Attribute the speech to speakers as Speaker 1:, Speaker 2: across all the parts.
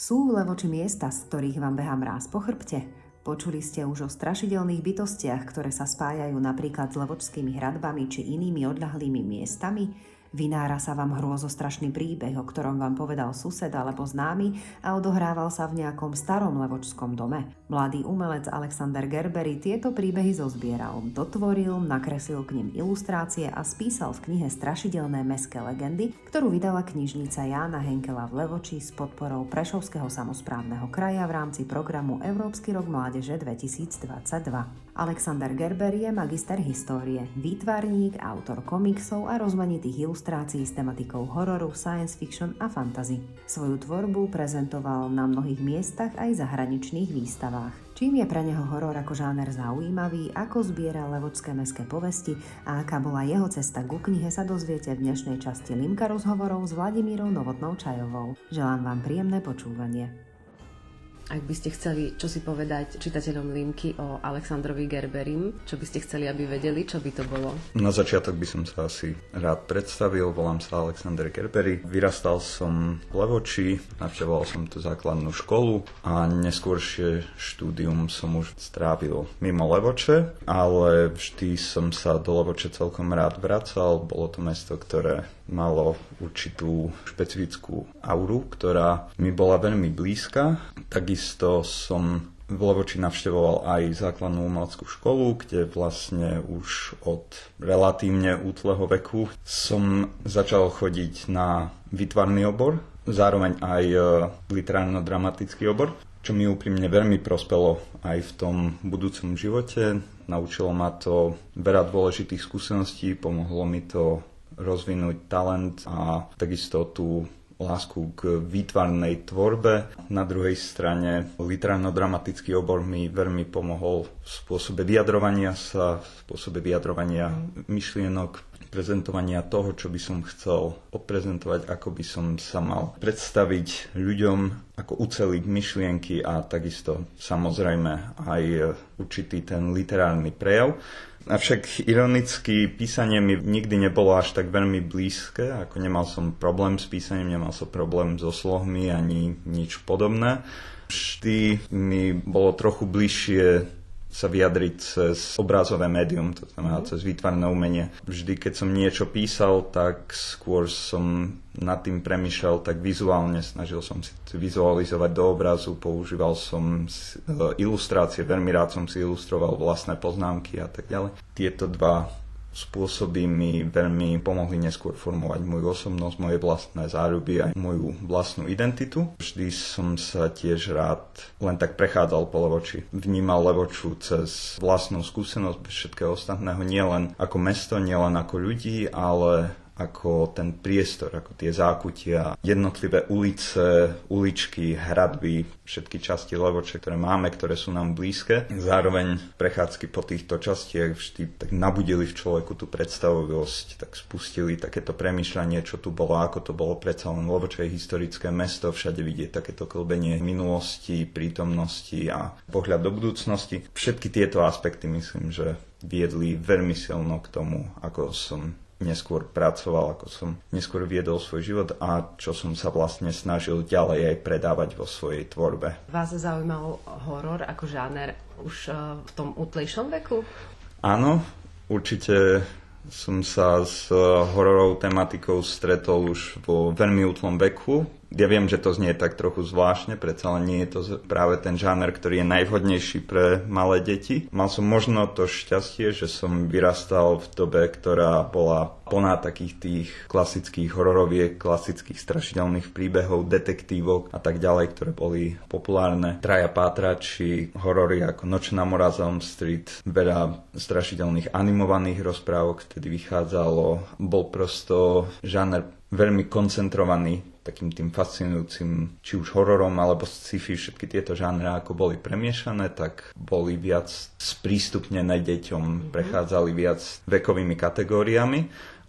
Speaker 1: Sú v Levoči miesta, z ktorých vám beha mráz po chrbte? Počuli ste už o strašidelných bytostiach, ktoré sa spájajú napríklad s levočskými hradbami či inými odľahlými miestami? Vynára sa vám hrôzostrašný príbeh, o ktorom vám povedal sused alebo známy a odohrával sa v nejakom starom levočskom dome. Mladý umelec Alexander Gerbery tieto príbehy zozbieral, dotvoril, nakreslil k nim ilustrácie a spísal v knihe Strašidelné meské legendy, ktorú vydala knižnica Jána Henkela v Levoči s podporou Prešovského samozprávneho kraja v rámci programu Európsky rok mládeže 2022. Alexander Gerber je magister histórie, výtvarník, autor komiksov a rozmanitých ilustrácií s tematikou hororu, science fiction a fantasy. Svoju tvorbu prezentoval na mnohých miestach aj zahraničných výstavách. Čím je pre neho horor ako žáner zaujímavý, ako zbiera levočské meské povesti a aká bola jeho cesta ku knihe sa dozviete v dnešnej časti Limka rozhovorov s Vladimírou Novotnou Čajovou. Želám vám príjemné počúvanie. Ak by ste chceli čo si povedať čitateľom Limky o Alexandrovi Gerberim, čo by ste chceli, aby vedeli, čo by to bolo?
Speaker 2: Na začiatok by som sa asi rád predstavil. Volám sa Alexander Gerbery. Vyrastal som v Levoči, navštevoval som tu základnú školu a neskôršie štúdium som už strávil mimo Levoče, ale vždy som sa do Levoče celkom rád vracal. Bolo to mesto, ktoré malo určitú špecifickú auru, ktorá mi bola veľmi blízka. Takisto som v Levoči navštevoval aj základnú umeleckú školu, kde vlastne už od relatívne útleho veku som začal chodiť na vytvarný obor, zároveň aj e, literárno-dramatický obor, čo mi úprimne veľmi prospelo aj v tom budúcom živote. Naučilo ma to veľa dôležitých skúseností, pomohlo mi to rozvinúť talent a takisto tú lásku k výtvarnej tvorbe. Na druhej strane literárno-dramatický obor mi veľmi pomohol v spôsobe vyjadrovania sa, v spôsobe vyjadrovania mm. myšlienok, prezentovania toho, čo by som chcel odprezentovať, ako by som sa mal predstaviť ľuďom, ako uceliť myšlienky a takisto samozrejme aj určitý ten literárny prejav. Avšak ironicky písanie mi nikdy nebolo až tak veľmi blízke, ako nemal som problém s písaním, nemal som problém so slohmi ani nič podobné. Vždy mi bolo trochu bližšie sa vyjadriť cez obrázové médium, to znamená mhm. cez výtvarné umenie. Vždy, keď som niečo písal, tak skôr som nad tým premýšľal tak vizuálne, snažil som si vizualizovať do obrazu, používal som e, ilustrácie, veľmi rád som si ilustroval vlastné poznámky a tak ďalej. Tieto dva spôsoby mi veľmi pomohli neskôr formovať moju osobnosť, moje vlastné záruby aj moju vlastnú identitu. Vždy som sa tiež rád len tak prechádzal po Levoči. Vnímal Levoču cez vlastnú skúsenosť bez všetkého ostatného, nielen ako mesto, nielen ako ľudí, ale ako ten priestor, ako tie zákutia, jednotlivé ulice, uličky, hradby, všetky časti Levoče, ktoré máme, ktoré sú nám blízke. Zároveň prechádzky po týchto častiach vždy tak nabudili v človeku tú predstavovosť, tak spustili takéto premyšľanie, čo tu bolo, ako to bolo predsa len Levoče historické mesto, všade vidieť takéto klbenie minulosti, prítomnosti a pohľad do budúcnosti. Všetky tieto aspekty myslím, že viedli veľmi silno k tomu, ako som neskôr pracoval, ako som neskôr viedol svoj život a čo som sa vlastne snažil ďalej aj predávať vo svojej tvorbe.
Speaker 1: Vás zaujímal horor ako žáner už eh, v tom útlejšom veku?
Speaker 2: Áno, určite som sa s hororovou tematikou stretol už vo veľmi útlom veku ja viem, že to znie tak trochu zvláštne, predsa len nie je to práve ten žáner, ktorý je najvhodnejší pre malé deti. Mal som možno to šťastie, že som vyrastal v dobe, ktorá bola plná takých tých klasických hororoviek, klasických strašidelných príbehov, detektívok a tak ďalej, ktoré boli populárne. Traja pátrači, horory ako Nočná mora Street, veľa strašidelných animovaných rozprávok vtedy vychádzalo. Bol prosto žáner veľmi koncentrovaný takým tým fascinujúcim či už hororom alebo sci-fi, všetky tieto žánre ako boli premiešané, tak boli viac sprístupnené deťom, mm-hmm. prechádzali viac vekovými kategóriami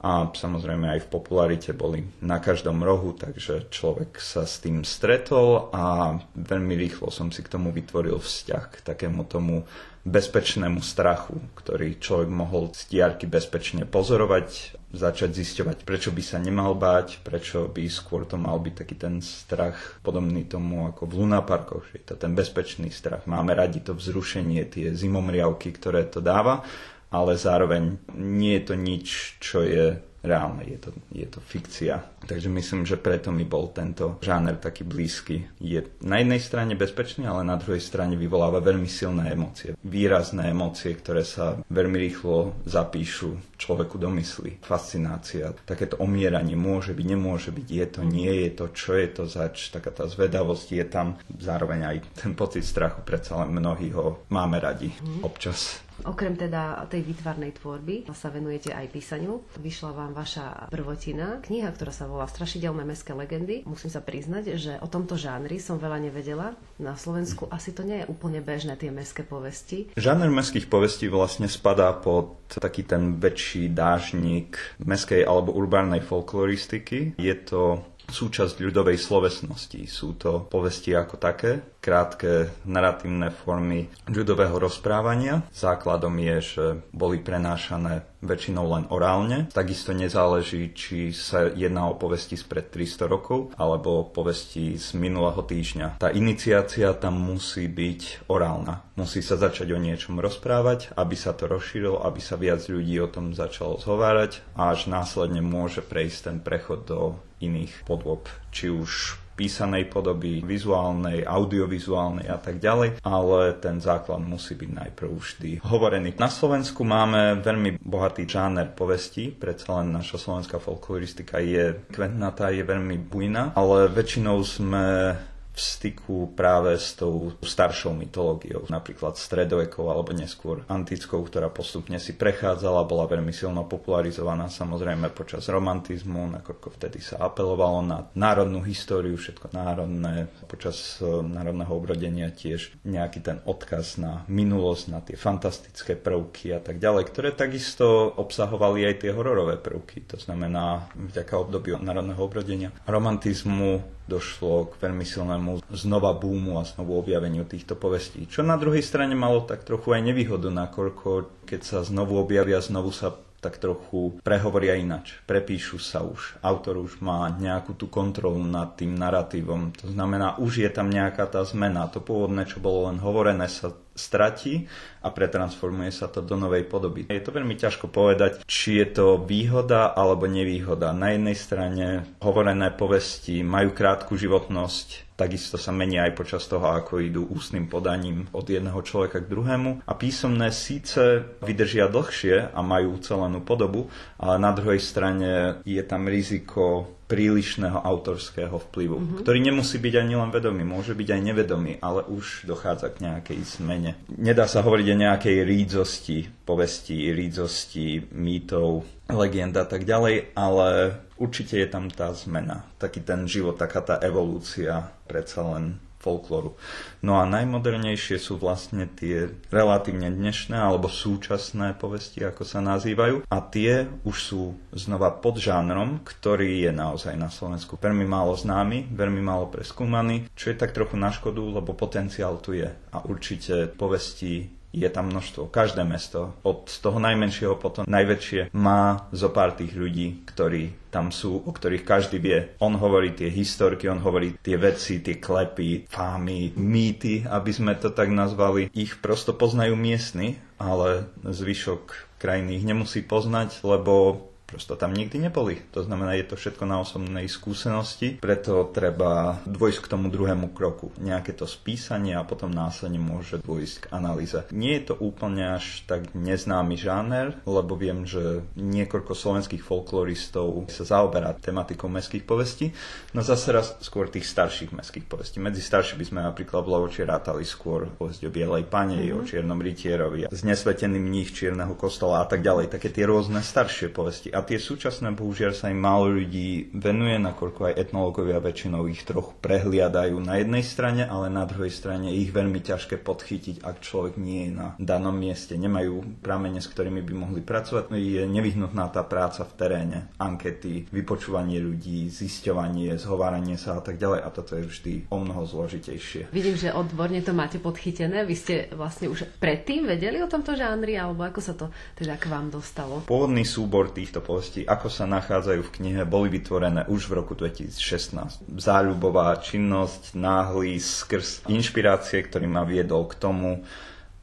Speaker 2: a samozrejme aj v popularite boli na každom rohu, takže človek sa s tým stretol a veľmi rýchlo som si k tomu vytvoril vzťah, k takému tomu bezpečnému strachu, ktorý človek mohol z diarky bezpečne pozorovať, začať zisťovať, prečo by sa nemal báť, prečo by skôr to mal byť taký ten strach podobný tomu ako v lunaparkoch, že je to ten bezpečný strach. Máme radi to vzrušenie, tie zimomriavky, ktoré to dáva, ale zároveň nie je to nič, čo je reálne, je to, je to fikcia. Takže myslím, že preto mi bol tento žáner taký blízky. Je na jednej strane bezpečný, ale na druhej strane vyvoláva veľmi silné emócie. Výrazné emócie, ktoré sa veľmi rýchlo zapíšu človeku do mysli. Fascinácia, takéto omieranie môže byť, nemôže byť, je to, nie je to, čo je to zač, taká tá zvedavosť je tam. Zároveň aj ten pocit strachu, predsa len mnohí ho máme radi občas.
Speaker 3: Okrem teda tej výtvarnej tvorby sa venujete aj písaniu. Vyšla vám vaša prvotina, kniha, ktorá sa volá Strašidelné mestské legendy. Musím sa priznať, že o tomto žánri som veľa nevedela. Na Slovensku asi to nie je úplne bežné tie mestské povesti.
Speaker 2: Žáner mestských povestí vlastne spadá pod taký ten väčší dážnik mestskej alebo urbárnej folkloristiky. Je to súčasť ľudovej slovesnosti. Sú to povesti ako také, krátke narratívne formy ľudového rozprávania. Základom je, že boli prenášané väčšinou len orálne. Takisto nezáleží, či sa jedná o povesti spred 300 rokov alebo povesti z minulého týždňa. Tá iniciácia tam musí byť orálna. Musí sa začať o niečom rozprávať, aby sa to rozšírilo, aby sa viac ľudí o tom začalo zhovárať a až následne môže prejsť ten prechod do iných podôb, či už písanej podoby, vizuálnej, audiovizuálnej a tak ďalej, ale ten základ musí byť najprv vždy hovorený. Na Slovensku máme veľmi bohatý žáner povesti, predsa len naša slovenská folkloristika je kventnatá, je veľmi bujná, ale väčšinou sme v styku práve s tou staršou mytológiou, napríklad stredovekou alebo neskôr antickou, ktorá postupne si prechádzala, bola veľmi silno popularizovaná samozrejme počas romantizmu, nakoľko vtedy sa apelovalo na národnú históriu, všetko národné, počas e, národného obrodenia tiež nejaký ten odkaz na minulosť, na tie fantastické prvky a tak ďalej, ktoré takisto obsahovali aj tie hororové prvky, to znamená vďaka obdobiu národného obrodenia romantizmu došlo k veľmi silnému znova búmu a znovu objaveniu týchto povestí. Čo na druhej strane malo tak trochu aj nevýhodu, nakoľko keď sa znovu objavia, znovu sa tak trochu prehovoria inač. Prepíšu sa už. Autor už má nejakú tú kontrolu nad tým narratívom. To znamená, už je tam nejaká tá zmena. To pôvodné, čo bolo len hovorené, sa stratí a pretransformuje sa to do novej podoby. Je to veľmi ťažko povedať, či je to výhoda alebo nevýhoda. Na jednej strane hovorené povesti majú krátku životnosť, takisto sa menia aj počas toho, ako idú ústnym podaním od jedného človeka k druhému. A písomné síce vydržia dlhšie a majú ucelenú podobu, ale na druhej strane je tam riziko prílišného autorského vplyvu, mm-hmm. ktorý nemusí byť ani len vedomý, môže byť aj nevedomý, ale už dochádza k nejakej zmene. Nedá sa hovoriť o nejakej rídzosti povesti, rídzosti mýtov, legend a tak ďalej, ale určite je tam tá zmena, taký ten život, taká tá evolúcia predsa len folklóru. No a najmodernejšie sú vlastne tie relatívne dnešné alebo súčasné povesti, ako sa nazývajú. A tie už sú znova pod žánrom, ktorý je naozaj na Slovensku veľmi málo známy, veľmi málo preskúmaný, čo je tak trochu na škodu, lebo potenciál tu je. A určite povesti je tam množstvo. Každé mesto, od toho najmenšieho po to najväčšie, má zo pár tých ľudí, ktorí tam sú, o ktorých každý vie. On hovorí tie historky, on hovorí tie veci, tie klepy, fámy, mýty, aby sme to tak nazvali. Ich prosto poznajú miestni, ale zvyšok krajiny ich nemusí poznať, lebo prosto tam nikdy neboli. To znamená, je to všetko na osobnej skúsenosti, preto treba dôjsť k tomu druhému kroku. Nejaké to spísanie a potom následne môže dôjsť k analýze. Nie je to úplne až tak neznámy žáner, lebo viem, že niekoľko slovenských folkloristov sa zaoberá tematikou mestských povestí, no zase raz skôr tých starších mestských povestí. Medzi starší by sme napríklad v Lovoči rátali skôr povesť o Bielej pane, mm-hmm. o Čiernom rytierovi, z nesveteným mních Čierneho kostola a tak ďalej. Také tie rôzne staršie povesti. A a tie súčasné bohužiaľ sa im málo ľudí venuje, nakoľko aj etnológovia väčšinou ich trochu prehliadajú na jednej strane, ale na druhej strane ich veľmi ťažké podchytiť, ak človek nie je na danom mieste, nemajú pramene, s ktorými by mohli pracovať. Je nevyhnutná tá práca v teréne, ankety, vypočúvanie ľudí, zisťovanie, zhováranie sa a tak ďalej a toto je vždy o mnoho zložitejšie.
Speaker 3: Vidím, že odborne to máte podchytené. Vy ste vlastne už predtým vedeli o tomto žánri, alebo ako sa to teda k vám dostalo?
Speaker 2: Pôvodný súbor týchto povestí, ako sa nachádzajú v knihe, boli vytvorené už v roku 2016. Záľubová činnosť, náhly skrz inšpirácie, ktorý ma viedol k tomu,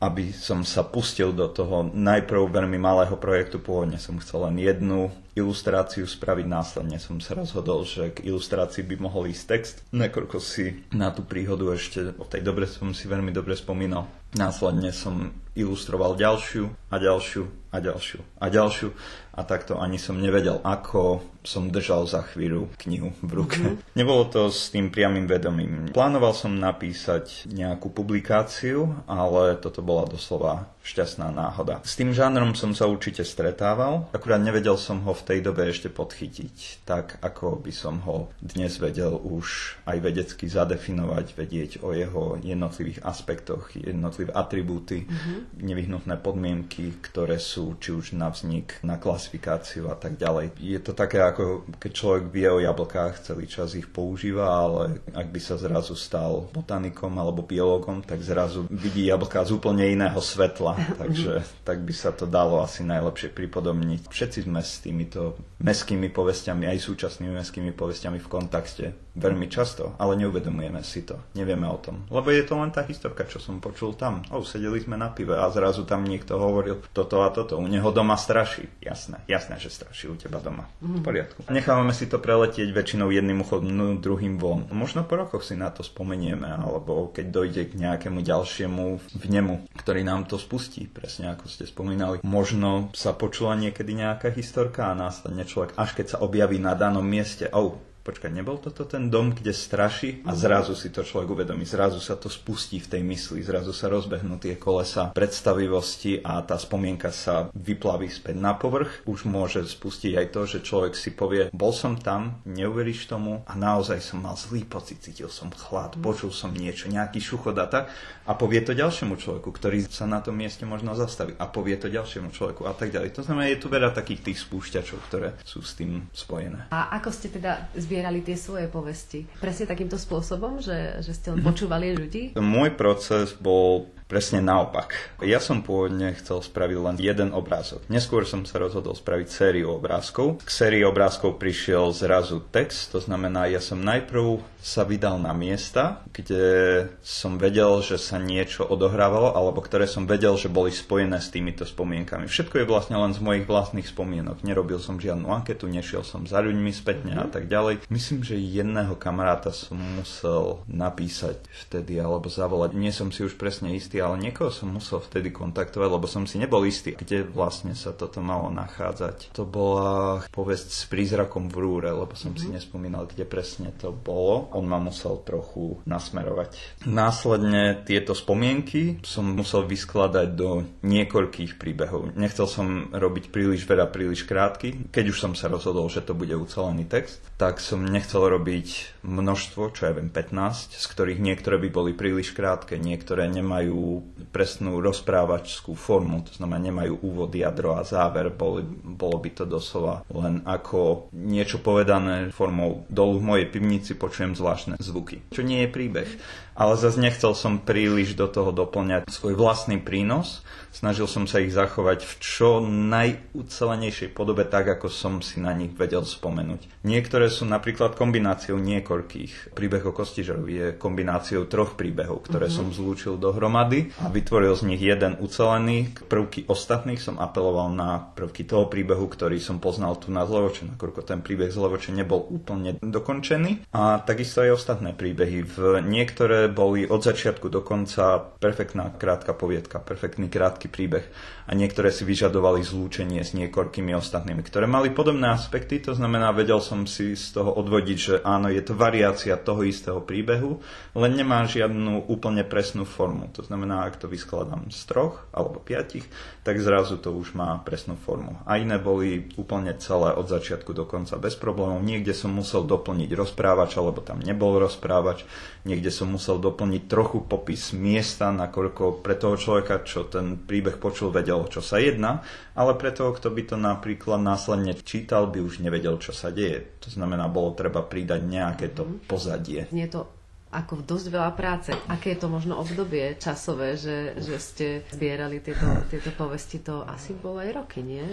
Speaker 2: aby som sa pustil do toho najprv veľmi malého projektu. Pôvodne som chcel len jednu ilustráciu spraviť. Následne som sa rozhodol, že k ilustrácii by mohol ísť text. Nakoľko si na tú príhodu ešte o tej dobre som si veľmi dobre spomínal. Následne som ilustroval ďalšiu a ďalšiu a ďalšiu a ďalšiu a takto ani som nevedel, ako som držal za chvíľu knihu v ruke. Mm-hmm. Nebolo to s tým priamým vedomím. Plánoval som napísať nejakú publikáciu, ale toto bola doslova šťastná náhoda. S tým žánrom som sa určite stretával, akurát nevedel som ho v tej dobe ešte podchytiť, tak ako by som ho dnes vedel už aj vedecky zadefinovať, vedieť o jeho jednotlivých aspektoch, jednotlivé atribúty, mm-hmm. nevyhnutné podmienky, ktoré sú či už na vznik, na klasifikáciu a tak ďalej. Je to také ako keď človek vie o jablkách, celý čas ich používa, ale ak by sa zrazu stal botanikom alebo biologom, tak zrazu vidí jablká z úplne iného svetla takže tak by sa to dalo asi najlepšie pripodobniť. Všetci sme s týmito meskými povestiami, aj súčasnými meskými povestiami v kontakte veľmi často, ale neuvedomujeme si to, nevieme o tom. Lebo je to len tá historka, čo som počul tam. O, sedeli sme na pive a zrazu tam niekto hovoril toto a toto. U neho doma straší. Jasné, jasné, že straší u teba doma. V poriadku. Nechávame si to preletieť väčšinou jedným uchom, no, druhým von. Možno po rokoch si na to spomenieme, alebo keď dojde k nejakému ďalšiemu vnemu, ktorý nám to spustí, presne ako ste spomínali. Možno sa počula niekedy nejaká historka a následne človek, až keď sa objaví na danom mieste, oh, počkaj, nebol toto ten dom, kde straší? A zrazu si to človek uvedomí, zrazu sa to spustí v tej mysli, zrazu sa rozbehnú tie kolesa predstavivosti a tá spomienka sa vyplaví späť na povrch. Už môže spustiť aj to, že človek si povie, bol som tam, neuveríš tomu a naozaj som mal zlý pocit, cítil som chlad, počul som niečo, nejaký šuchod a tak a povie to ďalšiemu človeku, ktorý sa na tom mieste možno zastaví a povie to ďalšiemu človeku a tak ďalej. To znamená, je tu veľa takých tých spúšťačov, ktoré sú s tým spojené.
Speaker 3: A ako ste teda zbierali zbierali tie svoje povesti. Presne takýmto spôsobom, že, že ste len počúvali ľudí?
Speaker 2: Môj proces bol presne naopak. Ja som pôvodne chcel spraviť len jeden obrázok. Neskôr som sa rozhodol spraviť sériu obrázkov. K sérii obrázkov prišiel zrazu text, to znamená, ja som najprv sa vydal na miesta, kde som vedel, že sa niečo odohrávalo, alebo ktoré som vedel, že boli spojené s týmito spomienkami. Všetko je vlastne len z mojich vlastných spomienok. Nerobil som žiadnu anketu, nešiel som za ľuďmi spätne a tak ďalej. Myslím, že jedného kamaráta som musel napísať vtedy alebo zavolať. Nie som si už presne istý, ale niekoho som musel vtedy kontaktovať, lebo som si nebol istý, kde vlastne sa toto malo nachádzať. To bola povesť s prízrakom v rúre, lebo som mm. si mhm. nespomínal, kde presne to bolo on ma musel trochu nasmerovať. Následne tieto spomienky som musel vyskladať do niekoľkých príbehov. Nechcel som robiť príliš veľa, príliš krátky. Keď už som sa rozhodol, že to bude ucelený text, tak som nechcel robiť množstvo, čo ja viem, 15, z ktorých niektoré by boli príliš krátke, niektoré nemajú presnú rozprávačskú formu, to znamená nemajú úvod, jadro a záver, boli, bolo by to doslova len ako niečo povedané formou dolu v mojej pivnici počujem zvláštne zvuky, čo nie je príbeh. Ale zase nechcel som príliš do toho doplňať svoj vlastný prínos. Snažil som sa ich zachovať v čo najucelenejšej podobe, tak ako som si na nich vedel spomenúť. Niektoré sú napríklad kombináciou niekoľkých. Príbeh o Kostižerovi je kombináciou troch príbehov, ktoré mm-hmm. som zlúčil dohromady a vytvoril z nich jeden ucelený. Prvky ostatných som apeloval na prvky toho príbehu, ktorý som poznal tu na Zlevoče, nakoľko ten príbeh Zlevoče nebol úplne dokončený. A takisto aj ostatné príbehy. V niektoré boli od začiatku do konca perfektná krátka poviedka, perfektný krátky príbeh a niektoré si vyžadovali zlúčenie s niekoľkými ostatnými, ktoré mali podobné aspekty, to znamená, vedel som si z toho odvodiť, že áno, je to variácia toho istého príbehu, len nemá žiadnu úplne presnú formu. To znamená, ak to vyskladám z troch alebo piatich, tak zrazu to už má presnú formu. A iné boli úplne celé od začiatku do konca bez problémov. Niekde som musel doplniť rozprávač, alebo tam nebol rozprávač. Niekde som musel doplniť trochu popis miesta, nakoľko pre toho človeka, čo ten príbeh počul, vedel, čo sa jedná, ale pre toho, kto by to napríklad následne čítal, by už nevedel, čo sa deje. To znamená, bolo treba pridať nejaké to mhm. pozadie.
Speaker 3: Nie to ako dosť veľa práce. Aké je to možno obdobie časové, že, že ste zbierali tieto, tieto povesti? To asi bolo aj roky, nie?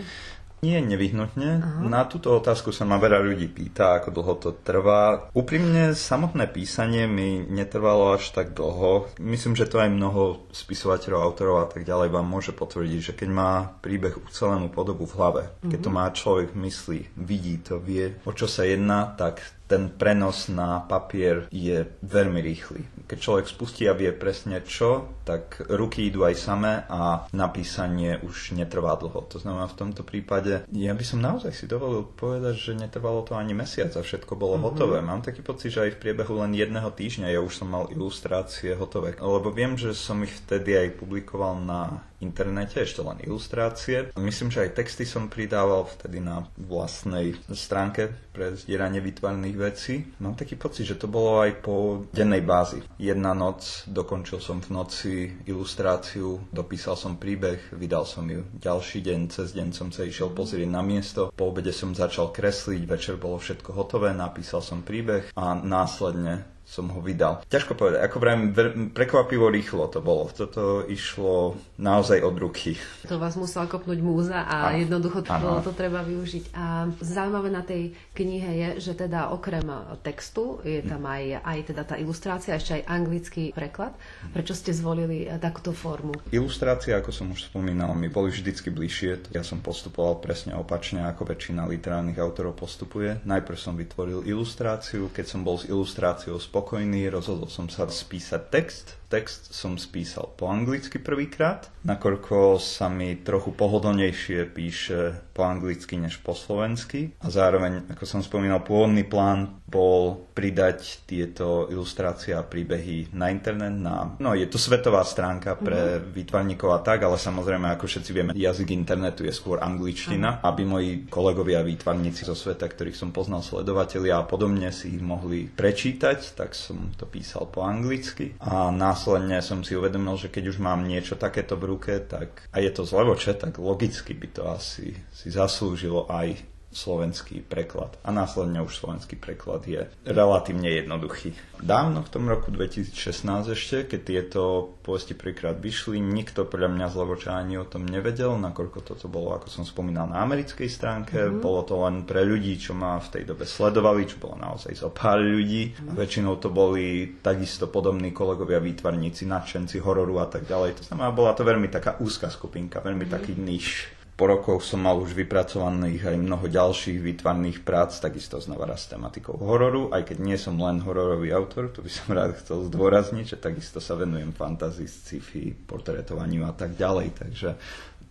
Speaker 2: Nie nevyhnutne. Aha. Na túto otázku sa ma veľa ľudí pýta, ako dlho to trvá. Úprimne, samotné písanie mi netrvalo až tak dlho. Myslím, že to aj mnoho spisovateľov, autorov a tak ďalej vám môže potvrdiť, že keď má príbeh ucelenú podobu v hlave, keď to mhm. má človek v mysli, vidí to, vie, o čo sa jedná, tak ten prenos na papier je veľmi rýchly. Keď človek spustí a vie presne čo, tak ruky idú aj samé a napísanie už netrvá dlho. To znamená v tomto prípade, ja by som naozaj si dovolil povedať, že netrvalo to ani mesiac a všetko bolo mm-hmm. hotové. Mám taký pocit, že aj v priebehu len jedného týždňa ja už som mal ilustrácie hotové. Lebo viem, že som ich vtedy aj publikoval na internete, ešte len ilustrácie. Myslím, že aj texty som pridával vtedy na vlastnej stránke pre zdieranie vytvarných vecí. Mám taký pocit, že to bolo aj po dennej bázi. Jedna noc, dokončil som v noci ilustráciu, dopísal som príbeh, vydal som ju. Ďalší deň, cez deň som sa išiel pozrieť na miesto, po obede som začal kresliť, večer bolo všetko hotové, napísal som príbeh a následne som ho vydal. Ťažko povedať, ako vrajím, prekvapivo rýchlo to bolo. Toto išlo naozaj od ruky.
Speaker 3: To vás musela kopnúť múza a ano. jednoducho to, bolo, to treba využiť. A zaujímavé na tej knihe je, že teda okrem textu je tam aj, aj teda tá ilustrácia, ešte aj anglický preklad. Prečo ste zvolili takúto formu?
Speaker 2: Ilustrácie, ako som už spomínal, mi boli vždycky bližšie. Ja som postupoval presne opačne, ako väčšina literárnych autorov postupuje. Najprv som vytvoril ilustráciu, keď som bol s ilustráciou spokojný, rozhodol som sa spísať text. Text som spísal po anglicky prvýkrát, nakoľko sa mi trochu pohodlnejšie píše po anglicky než po slovensky. A zároveň, ako som spomínal, pôvodný plán bol pridať tieto ilustrácie a príbehy na internet. Na, no je to svetová stránka pre mm-hmm. výtvarníkov a tak, ale samozrejme, ako všetci vieme, jazyk internetu je skôr angličtina, mm-hmm. aby moji kolegovia výtvarníci zo sveta, ktorých som poznal sledovatelia a podobne si ich mohli prečítať, tak som to písal po anglicky a následne som si uvedomil, že keď už mám niečo takéto v ruke, tak a je to zlevoče, tak logicky by to asi si zaslúžilo aj slovenský preklad. A následne už slovenský preklad je relatívne jednoduchý. Dávno v tom roku 2016 ešte, keď tieto povesti prvýkrát vyšli, nikto podľa mňa z Levoča ani o tom nevedel, nakoľko toto bolo, ako som spomínal, na americkej stránke. Mm-hmm. Bolo to len pre ľudí, čo ma v tej dobe sledovali, čo bolo naozaj zo pár ľudí. Mm-hmm. Väčšinou to boli takisto podobní kolegovia, výtvarníci, nadšenci hororu a tak ďalej. To znamená, bola to veľmi taká úzka skupinka, veľmi mm-hmm. taký niž po rokoch som mal už vypracovaných aj mnoho ďalších výtvarných prác, takisto znova raz s tematikou hororu, aj keď nie som len hororový autor, to by som rád chcel zdôrazniť, že takisto sa venujem fantázii, sci-fi, portretovaniu a tak ďalej, takže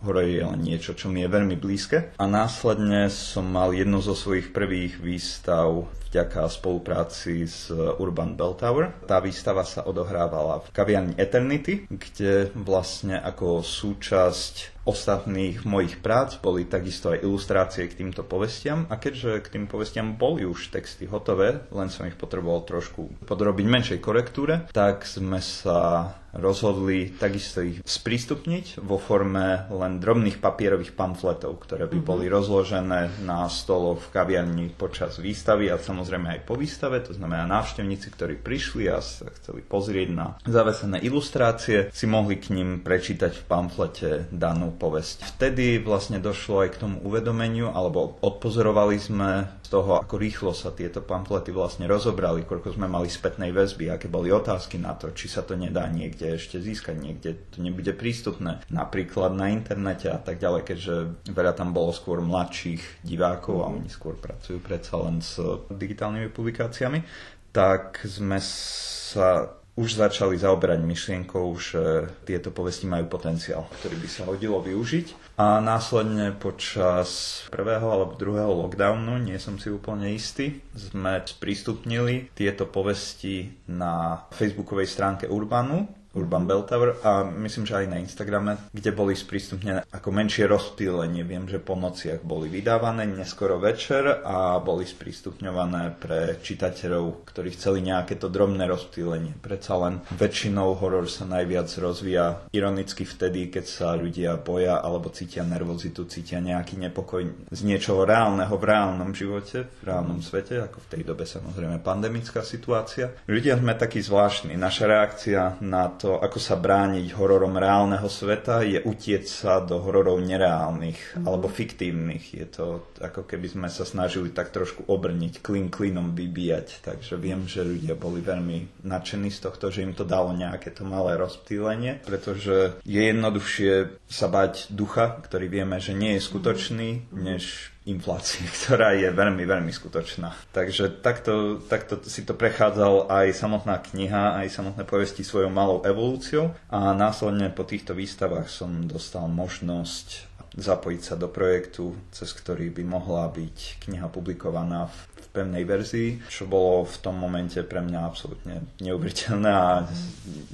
Speaker 2: horor je len niečo, čo mi je veľmi blízke. A následne som mal jednu zo svojich prvých výstav vďaka spolupráci s Urban Bell Tower. Tá výstava sa odohrávala v kaviarni Eternity, kde vlastne ako súčasť ostatných mojich prác boli takisto aj ilustrácie k týmto povestiam a keďže k tým povestiam boli už texty hotové, len som ich potreboval trošku podrobiť menšej korektúre, tak sme sa rozhodli takisto ich sprístupniť vo forme len drobných papierových pamfletov, ktoré by mm-hmm. boli rozložené na stoloch v kaviarni počas výstavy a samozrejme aj po výstave, to znamená návštevníci, ktorí prišli a sa chceli pozrieť na zavesené ilustrácie, si mohli k ním prečítať v pamflete danú povesť. Vtedy vlastne došlo aj k tomu uvedomeniu, alebo odpozorovali sme z toho, ako rýchlo sa tieto pamflety vlastne rozobrali, koľko sme mali spätnej väzby, aké boli otázky na to, či sa to nedá niekde ešte získať, niekde to nebude prístupné, napríklad na internete a tak ďalej, keďže veľa tam bolo skôr mladších divákov a oni skôr pracujú predsa len s digitálnymi publikáciami, tak sme sa už začali zaoberať myšlienkou, že tieto povesti majú potenciál, ktorý by sa hodilo využiť. A následne počas prvého alebo druhého lockdownu, nie som si úplne istý, sme sprístupnili tieto povesti na facebookovej stránke Urbanu Urban Bell Tower a myslím, že aj na Instagrame, kde boli sprístupnené ako menšie rozptýlenie. Viem, že po nociach boli vydávané neskoro večer a boli sprístupňované pre čitateľov, ktorí chceli nejaké to drobné rozptýlenie. Predsa len väčšinou horor sa najviac rozvíja ironicky vtedy, keď sa ľudia boja alebo cítia nervozitu, cítia nejaký nepokoj z niečoho reálneho v reálnom živote, v reálnom svete, ako v tej dobe samozrejme pandemická situácia. Ľudia sme takí zvláštni. Naša reakcia na to to, ako sa brániť hororom reálneho sveta, je utieť sa do hororov nereálnych mm-hmm. alebo fiktívnych. Je to ako keby sme sa snažili tak trošku obrniť, klin klinom vybíjať. Takže viem, že ľudia boli veľmi nadšení z tohto, že im to dalo nejaké to malé rozptýlenie, pretože je jednoduchšie sa bať ducha, ktorý vieme, že nie je skutočný, mm-hmm. než inflácie, ktorá je veľmi, veľmi skutočná. Takže takto, takto si to prechádzal aj samotná kniha, aj samotné povesti svojou malou evolúciou a následne po týchto výstavách som dostal možnosť zapojiť sa do projektu, cez ktorý by mohla byť kniha publikovaná v pevnej verzii, čo bolo v tom momente pre mňa absolútne neuveriteľné a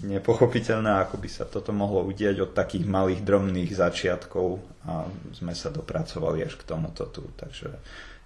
Speaker 2: nepochopiteľné, ako by sa toto mohlo udieť od takých malých drobných začiatkov a sme sa dopracovali až k tomuto tu. Takže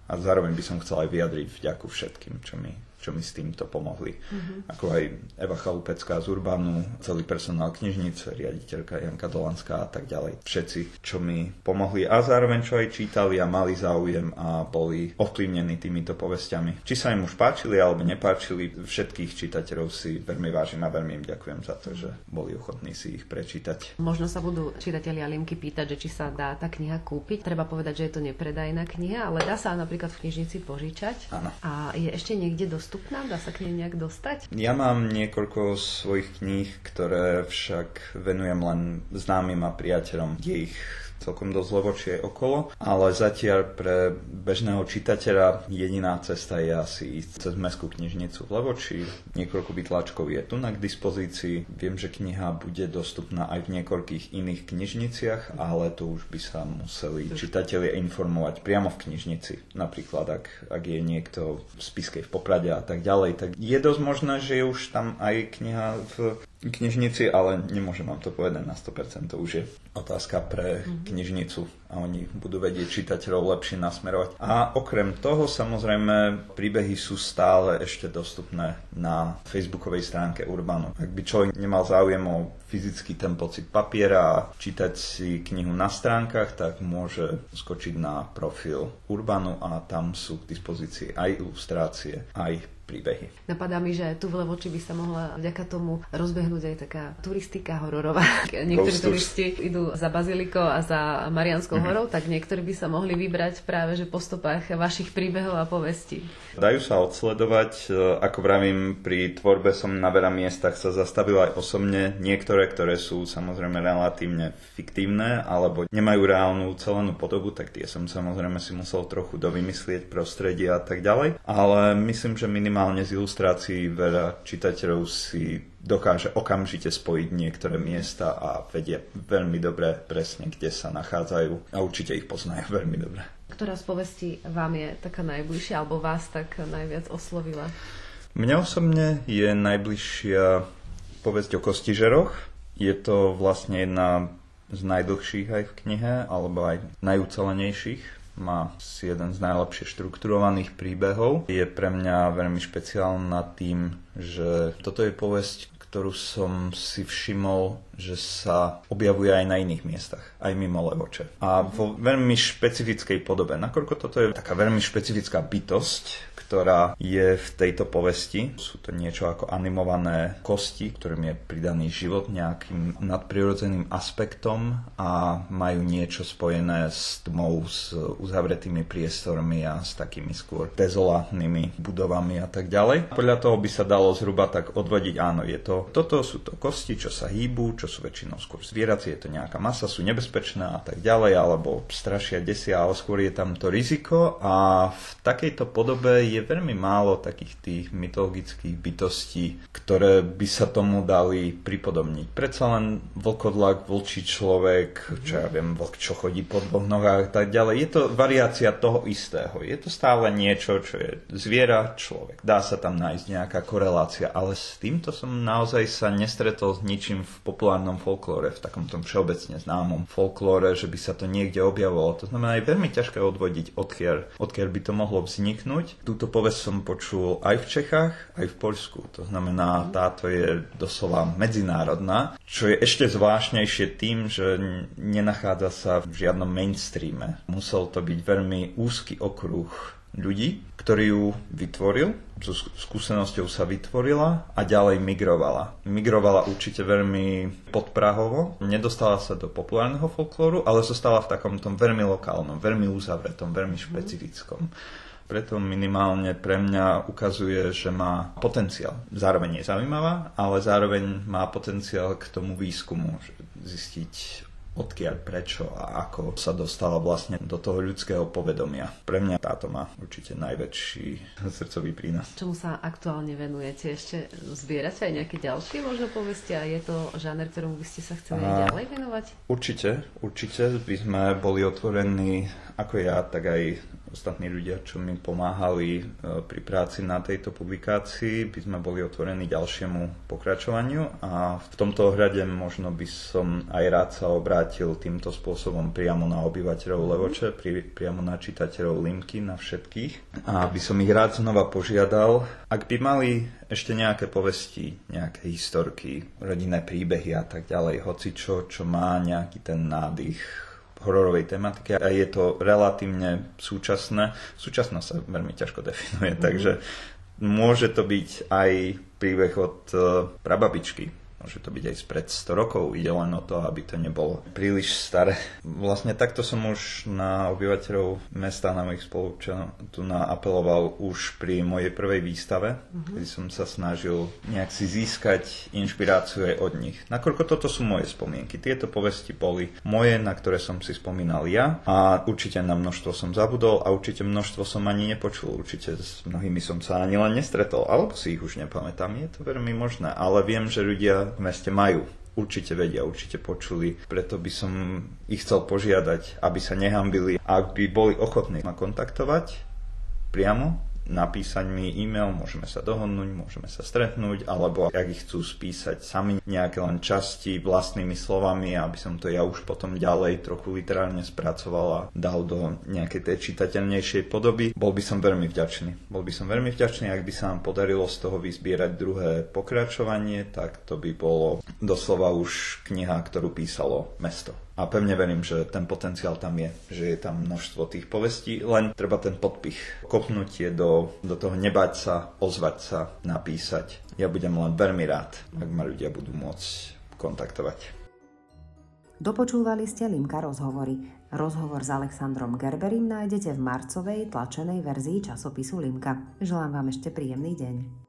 Speaker 2: a zároveň by som chcel aj vyjadriť vďaku všetkým, čo mi čo mi s týmto pomohli. Mm-hmm. Ako aj Eva Chalupecká z Urbanu, celý personál knižnice, riaditeľka Janka Dolanská a tak ďalej. Všetci, čo mi pomohli a zároveň čo aj čítali a mali záujem a boli ovplyvnení týmito povestiami. Či sa im už páčili alebo nepáčili, všetkých čitateľov si veľmi vážim a veľmi im ďakujem za to, že boli ochotní si ich prečítať.
Speaker 3: Možno sa budú čitatelia Limky pýtať, že či sa dá tá kniha kúpiť. Treba povedať, že je to nepredajná kniha, ale dá sa napríklad v knižnici požičať.
Speaker 2: Áno.
Speaker 3: A je ešte niekde dostupná dostupná? Dá sa k nej nejak dostať?
Speaker 2: Ja mám niekoľko svojich kníh, ktoré však venujem len známym a priateľom, kde ich celkom dosť levočie okolo, ale zatiaľ pre bežného čitateľa jediná cesta je asi ísť cez Mestskú knižnicu v Levoči. Niekoľko vytlačkov je tu na k dispozícii. Viem, že kniha bude dostupná aj v niekoľkých iných knižniciach, ale to už by sa museli čitatelia informovať priamo v knižnici. Napríklad, ak, ak je niekto v spiskej v Poprade a tak ďalej, tak je dosť možné, že je už tam aj kniha v knižnici, ale nemôžem vám to povedať na 100%, to už je otázka pre mm-hmm. knižnicu a oni budú vedieť čitateľov lepšie nasmerovať. A okrem toho samozrejme príbehy sú stále ešte dostupné na facebookovej stránke Urbanu. Ak by človek nemal záujem o fyzický ten pocit papiera a čítať si knihu na stránkach, tak môže skočiť na profil Urbanu a tam sú k dispozícii aj ilustrácie, aj príbehy.
Speaker 3: Napadá mi, že tu v Levoči by sa mohla vďaka tomu rozbehnúť aj taká turistika hororová. Niektorí turisti idú za Baziliko a za Marianskou mm-hmm. horou, tak niektorí by sa mohli vybrať práve že po stopách vašich príbehov a povestí.
Speaker 2: Dajú sa odsledovať, e, ako vravím, pri tvorbe som na veľa miestach sa zastavil aj osobne. Niektoré, ktoré sú samozrejme relatívne fiktívne alebo nemajú reálnu celenú podobu, tak tie som samozrejme si musel trochu dovymyslieť prostredie a tak ďalej. Ale myslím, že minimálne minimálne z ilustrácií veľa čitateľov si dokáže okamžite spojiť niektoré miesta a vedie veľmi dobre presne, kde sa nachádzajú a určite ich poznajú veľmi dobre.
Speaker 3: Ktorá z povestí vám je taká najbližšia alebo vás tak najviac oslovila?
Speaker 2: Mne osobne je najbližšia povesť o kostižeroch. Je to vlastne jedna z najdlhších aj v knihe, alebo aj najucelenejších má jeden z najlepšie štrukturovaných príbehov. Je pre mňa veľmi špeciálna tým, že toto je povesť, ktorú som si všimol, že sa objavuje aj na iných miestach, aj mimo Levoče. A vo veľmi špecifickej podobe. Nakoľko toto je taká veľmi špecifická bytosť, ktorá je v tejto povesti. Sú to niečo ako animované kosti, ktorým je pridaný život nejakým nadprirodzeným aspektom a majú niečo spojené s tmou, s uzavretými priestormi a s takými skôr dezolátnymi budovami a tak ďalej. Podľa toho by sa dalo zhruba tak odvodiť, áno, je to, toto sú to kosti, čo sa hýbu, čo sú väčšinou skôr zvieracie, je to nejaká masa, sú nebezpečné a tak ďalej, alebo strašia, desia, ale skôr je tam to riziko a v takejto podobe je veľmi málo takých tých mytologických bytostí, ktoré by sa tomu dali pripodobniť. Predsa len vlkodlak, vlčí človek, čo ja viem, vlk, čo chodí po dvoch nohách a tak ďalej. Je to variácia toho istého. Je to stále niečo, čo je zviera, človek. Dá sa tam nájsť nejaká korelácia, ale s týmto som naozaj sa nestretol s ničím v populárnom folklóre, v takom tom všeobecne známom folklóre, že by sa to niekde objavovalo. To znamená, je veľmi ťažké odvodiť, odkiaľ, odkiaľ by to mohlo vzniknúť. Túto povesť som počul aj v Čechách, aj v Poľsku. To znamená, táto je doslova medzinárodná, čo je ešte zvláštnejšie tým, že nenachádza sa v žiadnom mainstreame. Musel to byť veľmi úzky okruh ľudí, ktorý ju vytvoril, so skúsenosťou sa vytvorila a ďalej migrovala. Migrovala určite veľmi podprahovo, nedostala sa do populárneho folklóru, ale zostala v takom tom veľmi lokálnom, veľmi uzavretom, veľmi špecifickom. Preto minimálne pre mňa ukazuje, že má potenciál. Zároveň je zaujímavá, ale zároveň má potenciál k tomu výskumu, zistiť odkiaľ, prečo a ako sa dostala vlastne do toho ľudského povedomia. Pre mňa táto má určite najväčší srdcový prínos.
Speaker 3: Čomu sa aktuálne venujete? Ešte zbierate aj nejaké ďalšie možno povesti a je to žáner, ktorému by ste sa chceli a... ďalej venovať?
Speaker 2: Určite, určite by sme boli otvorení ako ja, tak aj ostatní ľudia, čo mi pomáhali e, pri práci na tejto publikácii, by sme boli otvorení ďalšiemu pokračovaniu a v tomto ohľade možno by som aj rád sa obrátil týmto spôsobom priamo na obyvateľov mhm. Levoče, pri, priamo na čitateľov Limky, na všetkých. A by som ich rád znova požiadal, ak by mali ešte nejaké povesti, nejaké historky, rodinné príbehy a tak ďalej, hoci čo, čo má nejaký ten nádych hororovej tematike a je to relatívne súčasné. Súčasnosť sa veľmi ťažko definuje, mm-hmm. takže môže to byť aj príbeh od uh, prababičky, Môže to byť aj spred 100 rokov, ide len o to, aby to nebolo príliš staré. Vlastne takto som už na obyvateľov mesta, na mojich spolupčanov tu apeloval už pri mojej prvej výstave, mm-hmm. kedy som sa snažil nejak si získať inšpiráciu aj od nich. Nakoľko toto sú moje spomienky. Tieto povesti boli moje, na ktoré som si spomínal ja a určite na množstvo som zabudol a určite množstvo som ani nepočul. Určite s mnohými som sa ani len nestretol, alebo si ich už nepamätám. Je to veľmi možné, ale viem, že ľudia v meste majú. Určite vedia, určite počuli, preto by som ich chcel požiadať, aby sa nehambili, ak by boli ochotní ma kontaktovať priamo, napísať mi e-mail, môžeme sa dohodnúť, môžeme sa stretnúť, alebo ak ich chcú spísať sami nejaké len časti vlastnými slovami, aby som to ja už potom ďalej trochu literárne spracoval a dal do nejakej tej čitateľnejšej podoby, bol by som veľmi vďačný. Bol by som veľmi vďačný, ak by sa nám podarilo z toho vyzbierať druhé pokračovanie, tak to by bolo doslova už kniha, ktorú písalo mesto. A pevne verím, že ten potenciál tam je, že je tam množstvo tých povestí, len treba ten podpich, kopnutie do, do toho, nebať sa, ozvať sa, napísať. Ja budem len veľmi rád, ak ma ľudia budú môcť kontaktovať.
Speaker 1: Dopočúvali ste Limka rozhovory. Rozhovor s Alexandrom Gerberim nájdete v marcovej tlačenej verzii časopisu Limka. Želám vám ešte príjemný deň.